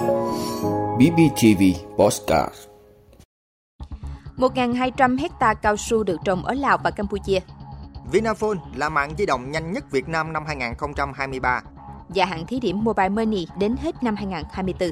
BBTV Postcard 1.200 hecta cao su được trồng ở Lào và Campuchia. Vinaphone là mạng di động nhanh nhất Việt Nam năm 2023. Gia hạn thí điểm Mobile Money đến hết năm 2024.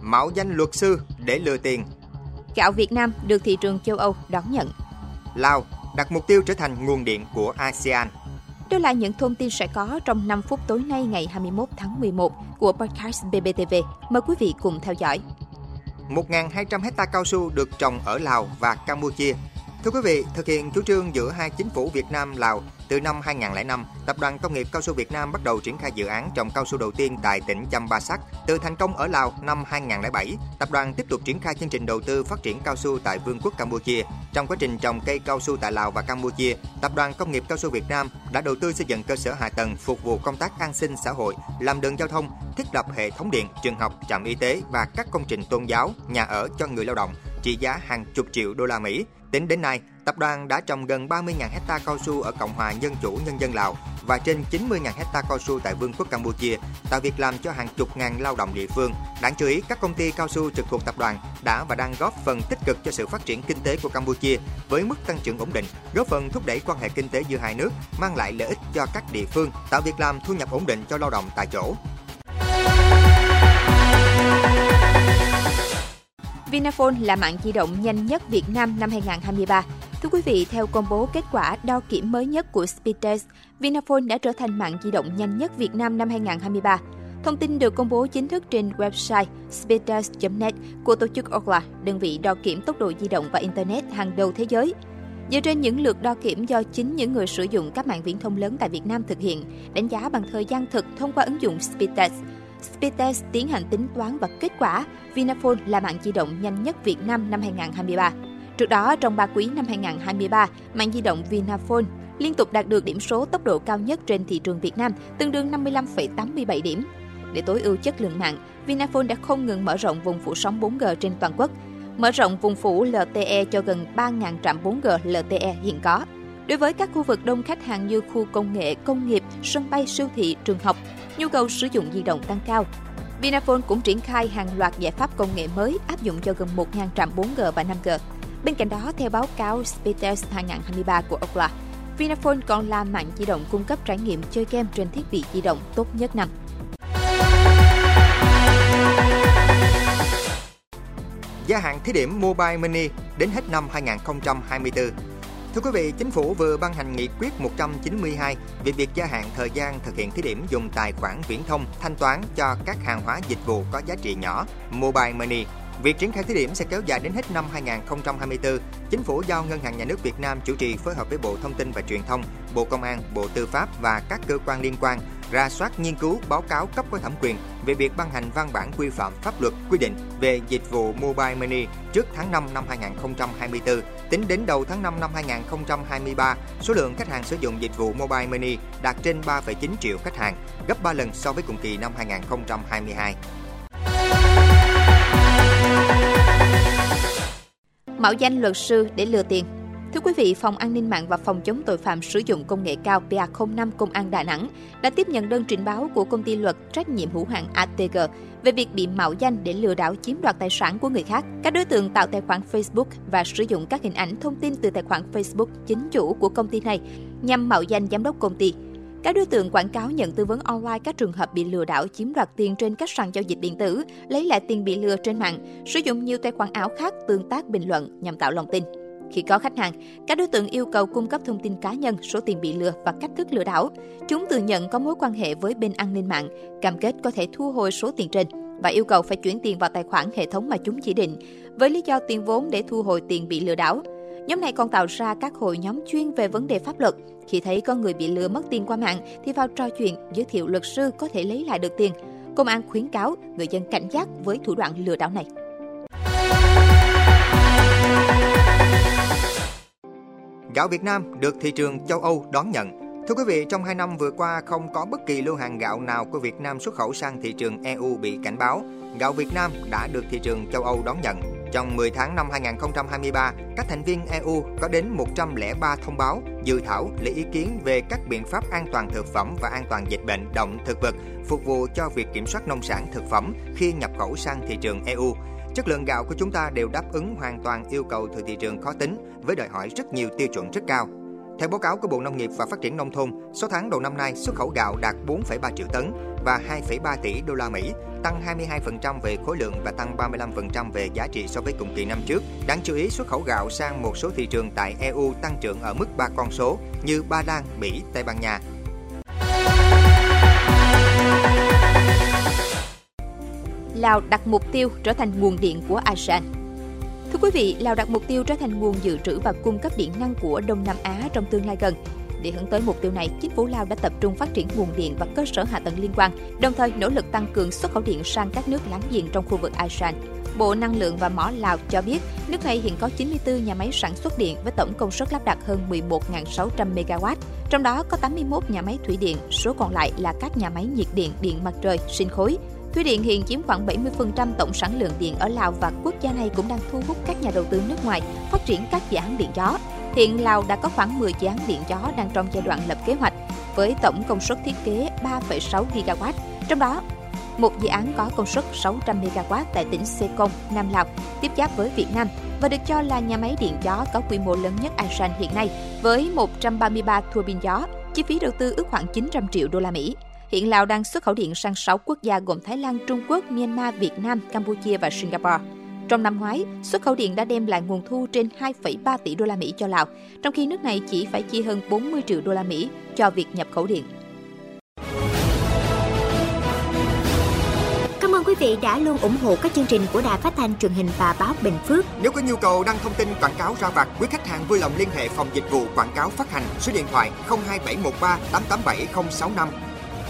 Mạo danh luật sư để lừa tiền. Gạo Việt Nam được thị trường châu Âu đón nhận. Lào đặt mục tiêu trở thành nguồn điện của ASEAN. Đó là những thông tin sẽ có trong 5 phút tối nay ngày 21 tháng 11 của podcast BBTV. Mời quý vị cùng theo dõi. 1.200 hecta cao su được trồng ở Lào và Campuchia. Thưa quý vị, thực hiện chủ trương giữa hai chính phủ Việt Nam Lào từ năm 2005, Tập đoàn Công nghiệp Cao su Việt Nam bắt đầu triển khai dự án trồng cao su đầu tiên tại tỉnh Champasak. Từ thành công ở Lào năm 2007, tập đoàn tiếp tục triển khai chương trình đầu tư phát triển cao su tại Vương quốc Campuchia. Trong quá trình trồng cây cao su tại Lào và Campuchia, Tập đoàn Công nghiệp Cao su Việt Nam đã đầu tư xây dựng cơ sở hạ tầng phục vụ công tác an sinh xã hội, làm đường giao thông, thiết lập hệ thống điện, trường học, trạm y tế và các công trình tôn giáo, nhà ở cho người lao động trị giá hàng chục triệu đô la Mỹ. Tính đến nay, tập đoàn đã trồng gần 30.000 hecta cao su ở Cộng hòa Dân chủ Nhân dân Lào và trên 90.000 hecta cao su tại Vương quốc Campuchia, tạo việc làm cho hàng chục ngàn lao động địa phương. Đáng chú ý, các công ty cao su trực thuộc tập đoàn đã và đang góp phần tích cực cho sự phát triển kinh tế của Campuchia với mức tăng trưởng ổn định, góp phần thúc đẩy quan hệ kinh tế giữa hai nước, mang lại lợi ích cho các địa phương, tạo việc làm thu nhập ổn định cho lao động tại chỗ. Vinaphone là mạng di động nhanh nhất Việt Nam năm 2023. Thưa quý vị, theo công bố kết quả đo kiểm mới nhất của Speedtest, Vinaphone đã trở thành mạng di động nhanh nhất Việt Nam năm 2023. Thông tin được công bố chính thức trên website speedtest.net của tổ chức Ookla, đơn vị đo kiểm tốc độ di động và Internet hàng đầu thế giới. Dựa trên những lượt đo kiểm do chính những người sử dụng các mạng viễn thông lớn tại Việt Nam thực hiện, đánh giá bằng thời gian thực thông qua ứng dụng Speedtest, Speedtest tiến hành tính toán và kết quả Vinaphone là mạng di động nhanh nhất Việt Nam năm 2023. Trước đó, trong 3 quý năm 2023, mạng di động Vinaphone liên tục đạt được điểm số tốc độ cao nhất trên thị trường Việt Nam, tương đương 55,87 điểm. Để tối ưu chất lượng mạng, Vinaphone đã không ngừng mở rộng vùng phủ sóng 4G trên toàn quốc, mở rộng vùng phủ LTE cho gần 3.000 trạm 4G LTE hiện có. Đối với các khu vực đông khách hàng như khu công nghệ, công nghiệp, sân bay, siêu thị, trường học, nhu cầu sử dụng di động tăng cao. Vinaphone cũng triển khai hàng loạt giải pháp công nghệ mới áp dụng cho gần 1.000 trạm 4G và 5G. Bên cạnh đó, theo báo cáo Speedtest 2023 của Ookla, Vinaphone còn là mạng di động cung cấp trải nghiệm chơi game trên thiết bị di động tốt nhất năm. Gia hạn thí điểm Mobile Money đến hết năm 2024. Thưa quý vị, Chính phủ vừa ban hành nghị quyết 192 về việc gia hạn thời gian thực hiện thí điểm dùng tài khoản viễn thông thanh toán cho các hàng hóa dịch vụ có giá trị nhỏ, Mobile Money. Việc triển khai thí điểm sẽ kéo dài đến hết năm 2024. Chính phủ giao Ngân hàng Nhà nước Việt Nam chủ trì phối hợp với Bộ Thông tin và Truyền thông, Bộ Công an, Bộ Tư pháp và các cơ quan liên quan ra soát nghiên cứu báo cáo cấp có thẩm quyền về việc ban hành văn bản quy phạm pháp luật quy định về dịch vụ mobile money trước tháng 5 năm 2024. Tính đến đầu tháng 5 năm 2023, số lượng khách hàng sử dụng dịch vụ mobile money đạt trên 3,9 triệu khách hàng, gấp 3 lần so với cùng kỳ năm 2022. Mạo danh luật sư để lừa tiền Thưa quý vị, Phòng An ninh mạng và Phòng chống tội phạm sử dụng công nghệ cao PA05 Công an Đà Nẵng đã tiếp nhận đơn trình báo của công ty luật trách nhiệm hữu hạn ATG về việc bị mạo danh để lừa đảo chiếm đoạt tài sản của người khác. Các đối tượng tạo tài khoản Facebook và sử dụng các hình ảnh thông tin từ tài khoản Facebook chính chủ của công ty này nhằm mạo danh giám đốc công ty. Các đối tượng quảng cáo nhận tư vấn online các trường hợp bị lừa đảo chiếm đoạt tiền trên các sàn giao dịch điện tử, lấy lại tiền bị lừa trên mạng, sử dụng nhiều tài khoản ảo khác tương tác bình luận nhằm tạo lòng tin. Khi có khách hàng, các đối tượng yêu cầu cung cấp thông tin cá nhân, số tiền bị lừa và cách thức lừa đảo. Chúng tự nhận có mối quan hệ với bên an ninh mạng, cam kết có thể thu hồi số tiền trên và yêu cầu phải chuyển tiền vào tài khoản hệ thống mà chúng chỉ định, với lý do tiền vốn để thu hồi tiền bị lừa đảo. Nhóm này còn tạo ra các hội nhóm chuyên về vấn đề pháp luật. Khi thấy có người bị lừa mất tiền qua mạng thì vào trò chuyện, giới thiệu luật sư có thể lấy lại được tiền. Công an khuyến cáo người dân cảnh giác với thủ đoạn lừa đảo này. Gạo Việt Nam được thị trường châu Âu đón nhận. Thưa quý vị, trong 2 năm vừa qua không có bất kỳ lô hàng gạo nào của Việt Nam xuất khẩu sang thị trường EU bị cảnh báo. Gạo Việt Nam đã được thị trường châu Âu đón nhận. Trong 10 tháng năm 2023, các thành viên EU có đến 103 thông báo, dự thảo, lấy ý kiến về các biện pháp an toàn thực phẩm và an toàn dịch bệnh động thực vật phục vụ cho việc kiểm soát nông sản thực phẩm khi nhập khẩu sang thị trường EU. Chất lượng gạo của chúng ta đều đáp ứng hoàn toàn yêu cầu từ thị trường khó tính với đòi hỏi rất nhiều tiêu chuẩn rất cao. Theo báo cáo của Bộ Nông nghiệp và Phát triển nông thôn, số tháng đầu năm nay xuất khẩu gạo đạt 4,3 triệu tấn và 2,3 tỷ đô la Mỹ, tăng 22% về khối lượng và tăng 35% về giá trị so với cùng kỳ năm trước. Đáng chú ý, xuất khẩu gạo sang một số thị trường tại EU tăng trưởng ở mức ba con số như Ba Lan, Mỹ, Tây Ban Nha. Lào đặt mục tiêu trở thành nguồn điện của ASEAN. Thưa quý vị, Lào đặt mục tiêu trở thành nguồn dự trữ và cung cấp điện năng của Đông Nam Á trong tương lai gần. Để hướng tới mục tiêu này, chính phủ Lào đã tập trung phát triển nguồn điện và cơ sở hạ tầng liên quan, đồng thời nỗ lực tăng cường xuất khẩu điện sang các nước láng giềng trong khu vực ASEAN. Bộ Năng lượng và Mỏ Lào cho biết, nước này hiện có 94 nhà máy sản xuất điện với tổng công suất lắp đặt hơn 11.600 MW, trong đó có 81 nhà máy thủy điện, số còn lại là các nhà máy nhiệt điện, điện mặt trời, sinh khối. Thủy điện hiện chiếm khoảng 70% tổng sản lượng điện ở Lào và quốc gia này cũng đang thu hút các nhà đầu tư nước ngoài phát triển các dự án điện gió. Hiện Lào đã có khoảng 10 dự án điện gió đang trong giai đoạn lập kế hoạch với tổng công suất thiết kế 3,6 GW, trong đó một dự án có công suất 600 MW tại tỉnh Sekong, Nam Lào, tiếp giáp với Việt Nam và được cho là nhà máy điện gió có quy mô lớn nhất ASEAN hiện nay với 133 tua bin gió, chi phí đầu tư ước khoảng 900 triệu đô la Mỹ. Hiện Lào đang xuất khẩu điện sang 6 quốc gia gồm Thái Lan, Trung Quốc, Myanmar, Việt Nam, Campuchia và Singapore. Trong năm ngoái, xuất khẩu điện đã đem lại nguồn thu trên 2,3 tỷ đô la Mỹ cho Lào, trong khi nước này chỉ phải chi hơn 40 triệu đô la Mỹ cho việc nhập khẩu điện. Cảm ơn quý vị đã luôn ủng hộ các chương trình của Đài Phát thanh truyền hình và báo Bình Phước. Nếu có nhu cầu đăng thông tin quảng cáo ra vặt, quý khách hàng vui lòng liên hệ phòng dịch vụ quảng cáo phát hành số điện thoại 02713 887065.